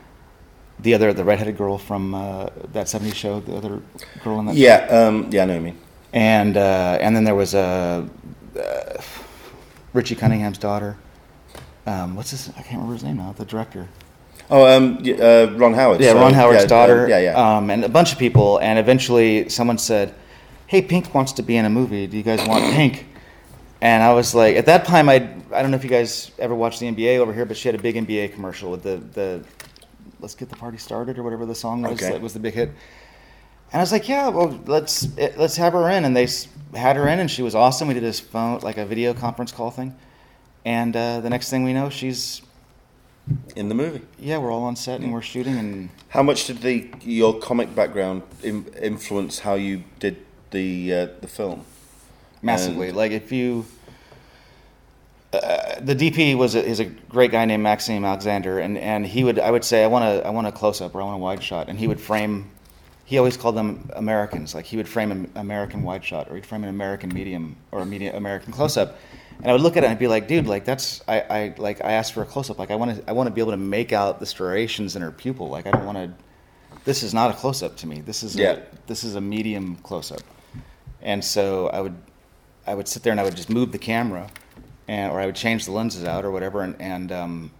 the other, the redheaded girl from uh, that '70s show, the other girl in that. Yeah, um, yeah, I know what you mean. And uh, and then there was a uh, Richie Cunningham's daughter. Um, what's his? I can't remember his name now. The director. Oh, um, uh, Ron Howard. Yeah, so- Ron Howard's yeah, daughter. um, yeah, yeah. Um, and a bunch of people. And eventually, someone said, "Hey, Pink wants to be in a movie. Do you guys want Pink?" And I was like, at that time, I I don't know if you guys ever watched the NBA over here, but she had a big NBA commercial with the the "Let's Get the Party Started" or whatever the song was. Okay. That was the big hit. And I was like, yeah, well, let's eh, let's have her in. And they had her in, and she was awesome. We did this phone like a video conference call thing. And uh, the next thing we know, she's in the movie. yeah, we're all on set and we're shooting and. How much did the your comic background in, influence how you did the uh, the film? massively. And- like if you, uh, the DP was a, is a great guy named Maxime Alexandre, and, and he would I would say I want to I want a close up or I want a wide shot, and he would frame. He always called them Americans. Like he would frame an American wide shot, or he'd frame an American medium or a medium American close up, and I would look at it and I'd be like, dude, like that's I, I like I asked for a close up. Like I want to I want to be able to make out the striations in her pupil. Like I don't want to. This is not a close up to me. This is Yeah. a, this is a medium close up, and so I would I would sit there and I would just move the camera, and or I would change the lenses out or whatever, and and um,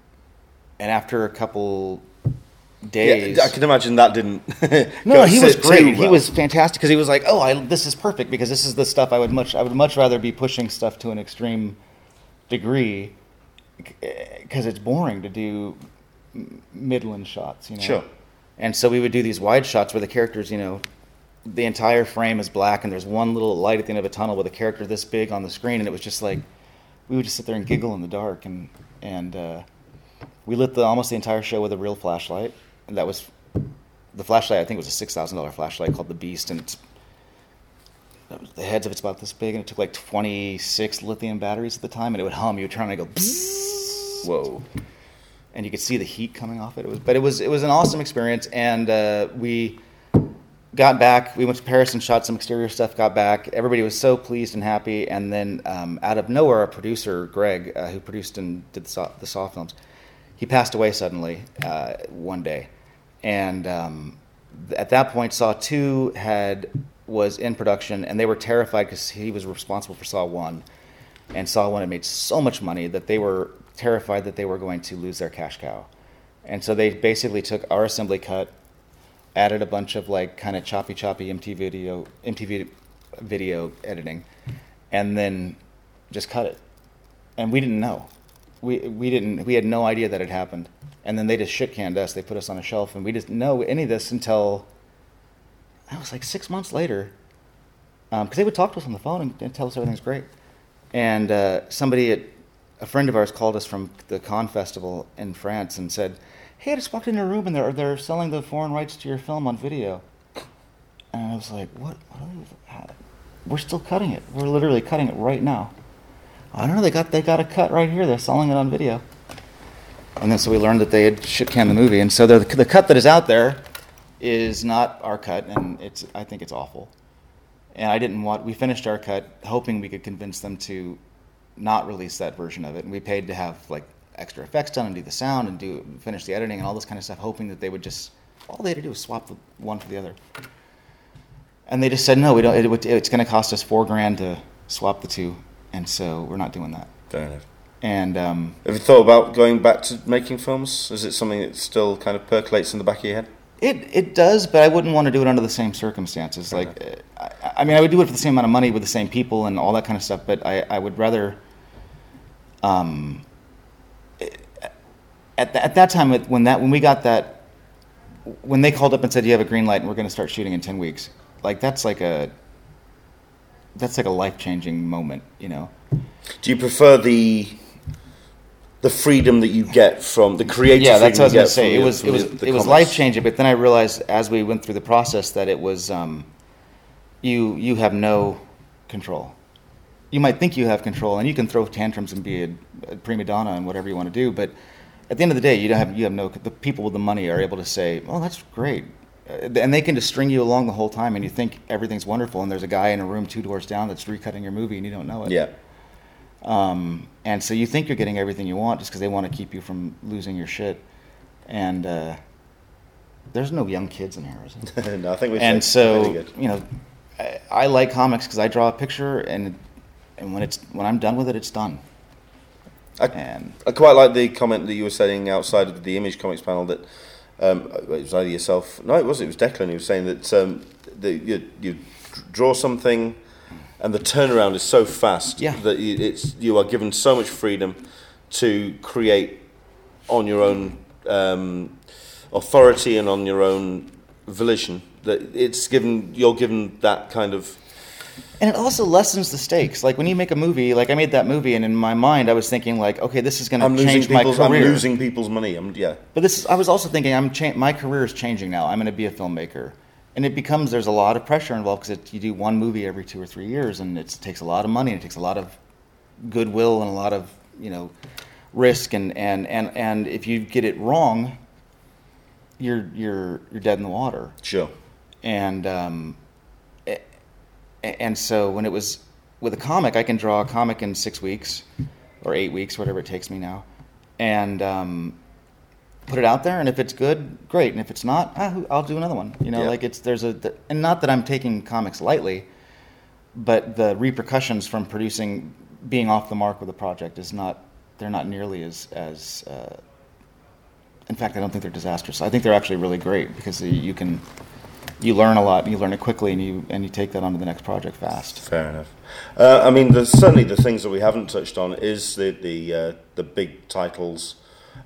and after a couple days, Yeah, I can imagine that didn't. no, he was great. He was fantastic because he was like, "Oh, I, this is perfect because this is the stuff I would much I would much rather be pushing stuff to an extreme degree because it's boring to do Midland shots, you know." Sure. And so we would do these wide shots where the characters, you know, the entire frame is black and there's one little light at the end of a tunnel with a character this big on the screen, and it was just like we would just sit there and giggle in the dark, and and uh, we lit the almost the entire show with a real flashlight, and that was the flashlight. I think it was a six thousand dollar flashlight called the Beast, and it's, the heads of it's about this big, and it took like twenty six lithium batteries at the time, and it would hum. You would turn on and go, Bzzz, Whoa. and you could see the heat coming off it. It was, but it was it was an awesome experience, and uh, we got back. We went to Paris and shot some exterior stuff. Got back. Everybody was so pleased and happy. And then um, out of nowhere, our producer Greg, uh, who produced and did the Saw, the Saw films, he passed away suddenly uh, one day. And um, at that point, Saw Two had was in production, and they were terrified because he was responsible for Saw One, and Saw One had made so much money that they were terrified that they were going to lose their cash cow. And so they basically took our assembly cut, added a bunch of like kind of choppy choppy MTV video MTV video editing, and then just cut it. And we didn't know. We we didn't we had no idea that it happened. And then they just shit canned us. They put us on a shelf, and we didn't know any of this until that was like six months later. Because they would talk to us on the phone and, and tell us everything's great. And uh, somebody at a friend of ours called us from the Cannes Festival in France and said, "Hey, I just walked into a room and they're they're selling the foreign rights to your film on video." And I was like, "What? what are they, how- uh, we're still cutting it. We're literally cutting it right now." I don't know. They got they got a cut right here. They're selling it on video. And then so we learned that they had shit canned the movie, and so the the cut that is out there is not our cut, and it's I think it's awful. And I didn't want. We finished our cut, hoping we could convince them to not release that version of it. And we paid to have like extra effects done and do the sound and do finish the editing and all this kind of stuff, hoping that they would just all they had to do was swap the one for the other. And they just said no, we don't. It, it's going to cost us four grand to swap the two, and so we're not doing that. Fair enough. And um, Have you thought about going back to making films? Is it something that still kind of percolates in the back of your head? It it does, but I wouldn't want to do it under the same circumstances. Like, uh, I, I mean, I would do it for the same amount of money with the same people and all that kind of stuff. But I, I would rather, um, at at that time when that when we got that, when they called up and said you have a green light and we're going to start shooting in ten weeks, like that's like a that's like a life changing moment, you know. Do you prefer the the freedom that you get from the creative? yeah, that's what I was gonna say. It was it was the- it was life changing. But then I realized as we went through the process that it was um, you you have no control. You might think you have control, and you can throw tantrums and be a, a prima donna and whatever you want to do, but at the end of the day, you don't have you have no. The people with the money are able to say, "Oh, that's great," Uh, and they can just string you along the whole time, and you think everything's wonderful, and there's a guy in a room two doors down that's recutting your movie, and you don't know it. Yeah. Um, and so you think you're getting everything you want just because they want to keep you from losing your shit. And uh, there's no young kids in here, no, I think we and so really you know, I, I like comics because I draw a picture, and and when it's when I'm done with it, it's done. I, And I quite like the comment that you were saying outside of the Image Comics panel that um, it was either yourself. No, it was. It was Declan who was saying that um, that you, you draw something, and the turnaround is so fast Yeah. that you, it's you are given so much freedom to create on your own um, authority and on your own volition. That it's given you're given that kind of and it also lessens the stakes. Like when you make a movie, like I made that movie, and in my mind, I was thinking like, okay, this is going to change my people's I'm career. losing people's money. I'm yeah. But this, is, I was also thinking, I'm cha- my career is changing now. I'm going to be a filmmaker, and it becomes there's a lot of pressure involved because you do one movie every two or three years, and it takes a lot of money, and it takes a lot of goodwill and a lot of you know risk, and and and and if you get it wrong, you're you're you're dead in the water Sure. and um, and so when it was with a comic, I can draw a comic in six weeks or eight weeks, whatever it takes me now, and um, put it out there. And if it's good, great. And if it's not, ah, I'll do another one. You know, Yeah. like it's there's a and not that I'm taking comics lightly, but the repercussions from producing being off the mark with a project is not they're not nearly as as uh, in fact, I don't think they're disastrous. I think they're actually really great because you can you learn a lot, and you learn it quickly, and you and you take that onto the next project fast. Fair enough. Uh, I mean, certainly the things that we haven't touched on is the the uh, the big titles.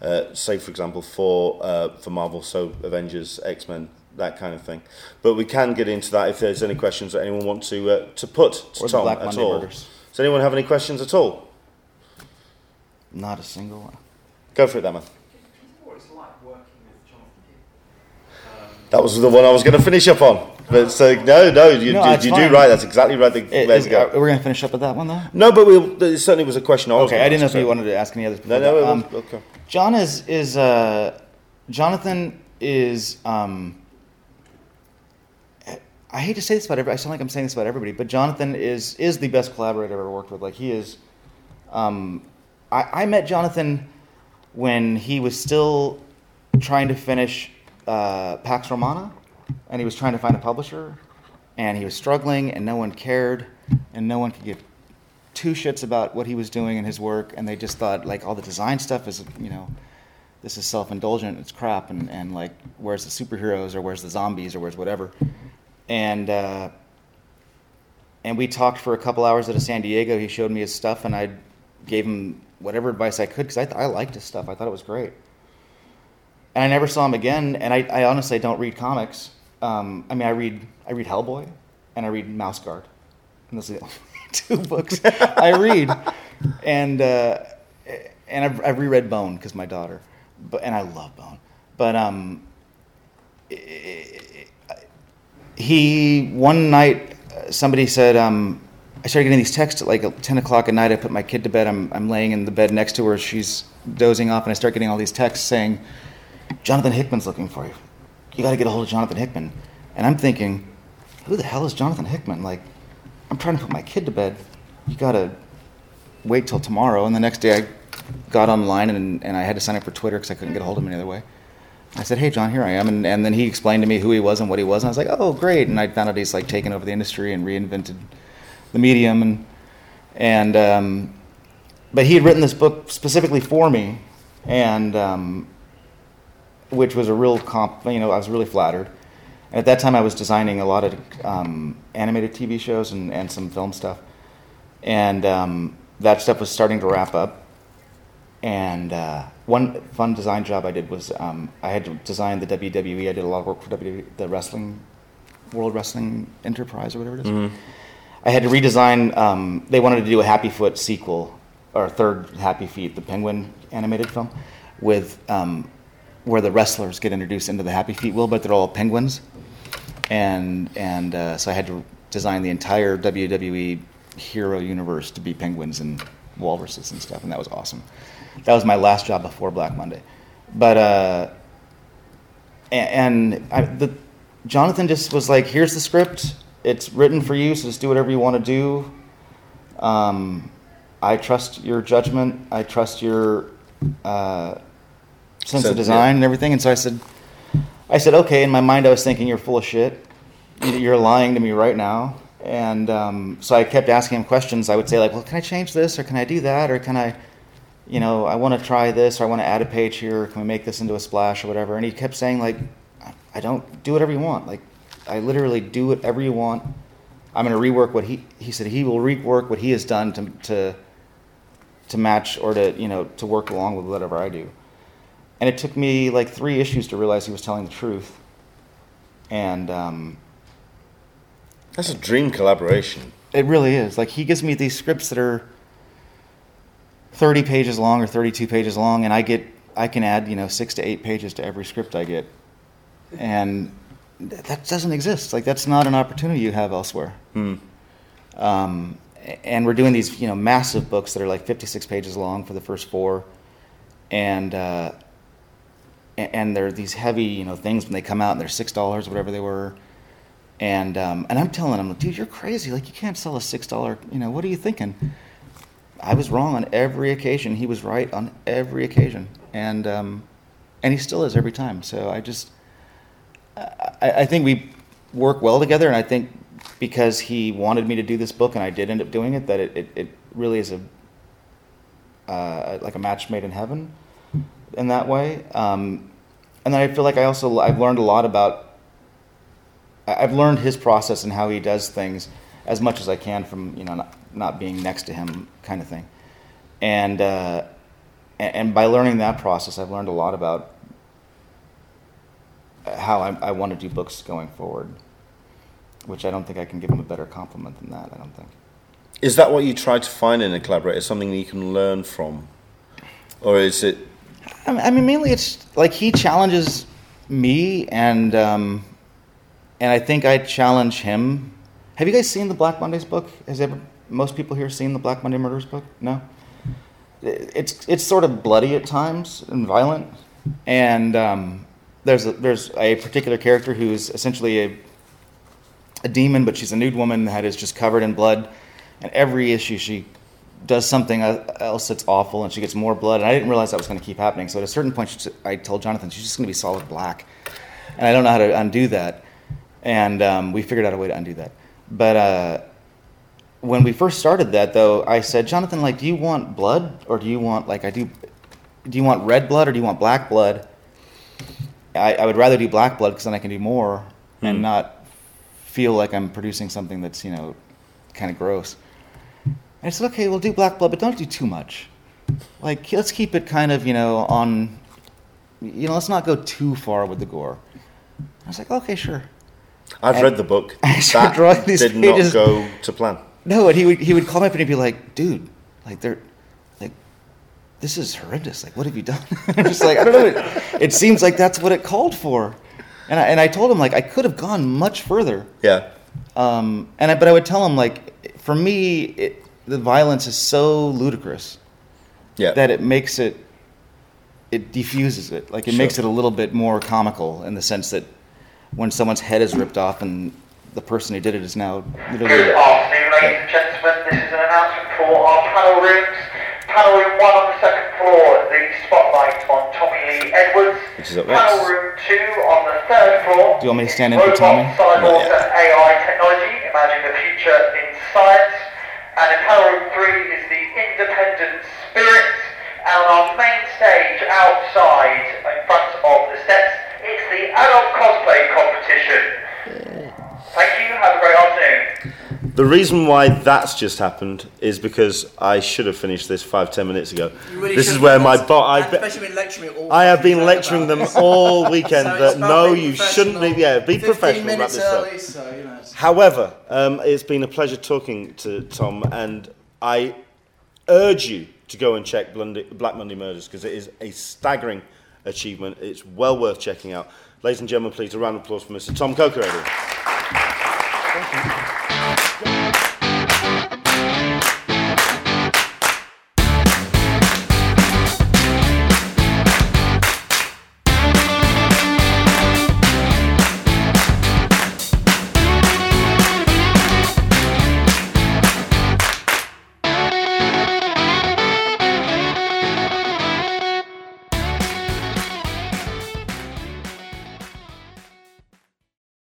Uh, say, for example, for uh, for Marvel, so Avengers, X Men, that kind of thing. But we can get into that if there's any questions that anyone wants to uh, to put to Or Tom Black at Monday all. murders. Does anyone have any questions at all? Not a single one. Go for it, then, man. what it's like working with Jonathan Hickman. That was the one I was going to finish up on. But so no, no, you, No, you, you do right. That's exactly right. The, It- to go. we're gonna finish up with that one though. No, but we'll, there certainly was a question. I was Okay, I didn't know if you wanted to ask any others. No, no. Um, was, okay. John is is uh, Jonathan is. Um, I hate to say this about everybody. I sound like I'm saying this about everybody, but Jonathan is is the best collaborator I've ever worked with. Like he is. Um, I, I met Jonathan when he was still trying to finish uh, Pax Romana, and he was trying to find a publisher, and he was struggling, and no one cared, and no one could give two shits about what he was doing in his work, and they just thought like all the design stuff is, you know, this is self-indulgent, it's crap, and, and like where's the superheroes or where's the zombies or where's whatever, and uh, and we talked for a couple hours at a San Diego. He showed me his stuff, and I gave him whatever advice I could because I, I liked his stuff. I thought it was great. And I never saw him again. And I, I honestly don't read comics. Um, I mean, I read I read Hellboy, and I read Mouse Guard, and those are the only two books I read. And uh, and I've, I've reread Bone because my daughter, but and I love Bone. But um, he one night somebody said um, I started getting these texts at like ten o'clock at night. I put my kid to bed. I'm I'm laying in the bed next to her. She's dozing off, and I start getting all these texts saying, "Jonathan Hickman's looking for you. You got to get a hold of Jonathan Hickman." And I'm thinking, who the hell is Jonathan Hickman? Like, I'm trying to put my kid to bed. You got to wait till tomorrow. And the next day, I got online and, and I had to sign up for Twitter because I couldn't get a hold of him any other way. I said, "Hey, John, here I am," and, and then he explained to me who he was and what he was, and I was like, "Oh, great!" And I found out he's like taken over the industry and reinvented the medium, and and um, but he had written this book specifically for me, and um, which was a real comp. You know, I was really flattered. And at that time, I was designing a lot of um, animated TV shows and, and some film stuff, and um, that stuff was starting to wrap up. And uh, one fun design job I did was um, I had to design the WWE. I did a lot of work for WWE, the wrestling, World Wrestling Enterprise or whatever it is. I had to redesign. Um, they wanted to do a Happy Foot sequel or third Happy Feet, the Penguin animated film, with um, where the wrestlers get introduced into the Happy Feet wheel, but they're all penguins. And and uh, so I had to design the entire WWE hero universe to be penguins and walruses and stuff, and that was awesome. That was my last job before Black Monday, but uh, a- and I, the Jonathan just was like, "Here's the script. It's written for you, so just do whatever you want to do." Um, I trust your judgment. I trust your uh, sense So, of design yeah. and everything. And so I said, I said, okay. In my mind, I was thinking, you're full of shit. You- You're lying to me right now. And um, so I kept asking him questions. I would say like, well, can I change this, or can I do that, or can I, you know, I want to try this, or I want to add a page here. Or Can we make this into a splash or whatever? And he kept saying like, I don't do whatever you want. Like, I literally do whatever you want. I'm going to rework what he he said. He will rework what he has done to to to match or to you know to work along with whatever I do. And it took me like three issues to realize he was telling the truth. And um, That's a dream collaboration. it really is. Like he gives me these scripts that are 30 pages long or 32 pages long, and I get I can add you know six to eight pages to every script I get, and that doesn't exist. Like that's not an opportunity you have elsewhere. Um, and we're doing these you know massive books that are like 56 pages long for the first four, and uh, a- and they're these heavy you know things when they come out and they're six dollars whatever they were. And um, and I'm telling him, dude, you're crazy. Like you can't sell a six dollar. You know what are you thinking? I was wrong on every occasion. He was right on every occasion, and um, and he still is every time. So I just I, I think we work well together, and I think because he wanted me to do this book, and I did end up doing it, that it, it, it really is a uh, like a match made in heaven in that way. Um, and then I feel like I also I've learned a lot about I've learned his process and how he does things as much as I can from you know not, not being next to him kind of thing, and uh, and, by learning that process, I've learned a lot about how I, I want to do books going forward, which I don't think I can give him a better compliment than that. I don't think. Is that what you try to find in a collaborator? Is something that you can learn from, or is it? I mean- mainly it's like he challenges me, and um, and I think I challenge him. Have you guys seen the Black Mondays book? Has ever most people here seen the Black Monday Murders book? No. It's it's sort of bloody at times and violent, and um, there's a, there's a particular character who's essentially a a demon, but she's a nude woman that is just covered in blood. And every issue she does something else that's awful, and she gets more blood. And I didn't realize that was going to keep happening. So at a certain point, she, I told Jonathan she's just going to be solid black, and I don't know how to undo that. And um, we figured out a way to undo that. But uh, when we first started that, though, I said, Jonathan, like, do you want blood, or do you want like I do? Do you want red blood, or do you want black blood? I, I would rather do black blood because then I can do more and not feel like I'm producing something that's you know kind of gross. And I said, okay, we'll do black blood, but don't do too much. Like, let's keep it kind of you know on. You know, let's not go too far with the gore. I was like, okay, sure. I've And read the book. I started That drawing these did pages. not go to plan. No, and he would he would call me up and he'd be like, dude, like they're like this is horrendous. Like, what have you done? I'm just like, I don't know. It, it seems like that's what it called for. And I, and I told him like I could have gone much further. Yeah. Um, and I, but I would tell him like, for me, it, the violence is so ludicrous Yeah. that it makes it, it diffuses it. Like it Sure. makes it a little bit more comical in the sense that when someone's head is ripped off and the person who did it is now literally Good afternoon, ladies and gentlemen. This is an announcement for our panel rooms. Panel room one on the second floor, the spotlight on Tommy Lee Edwards. Which is up next. Panel room two on the third floor. Do you want me to stand in for Tommy? cyborgs, Not yet. and AI technology. Imagine the future in science. And in panel room three is the independent spirit. And on our main stage outside, in front of the steps, it's the adult cosplay competition. Thank you. Have a great afternoon. The reason why that's just happened is because I should have finished this five ten minutes ago. Really this is where my That's- bo- I've been, especially been lecturing me all I have been lecturing them all weekend So that no, you shouldn't be. professional. Yeah, be professional. Wrap minutes this up. early, so, you know, it's- However, um, it's been a pleasure talking to Tom, and I urge you to go and check Black Monday Murders because it is a staggering achievement. It's well worth checking out. Ladies and gentlemen, please a round of applause for Mr. Tom Cokerady.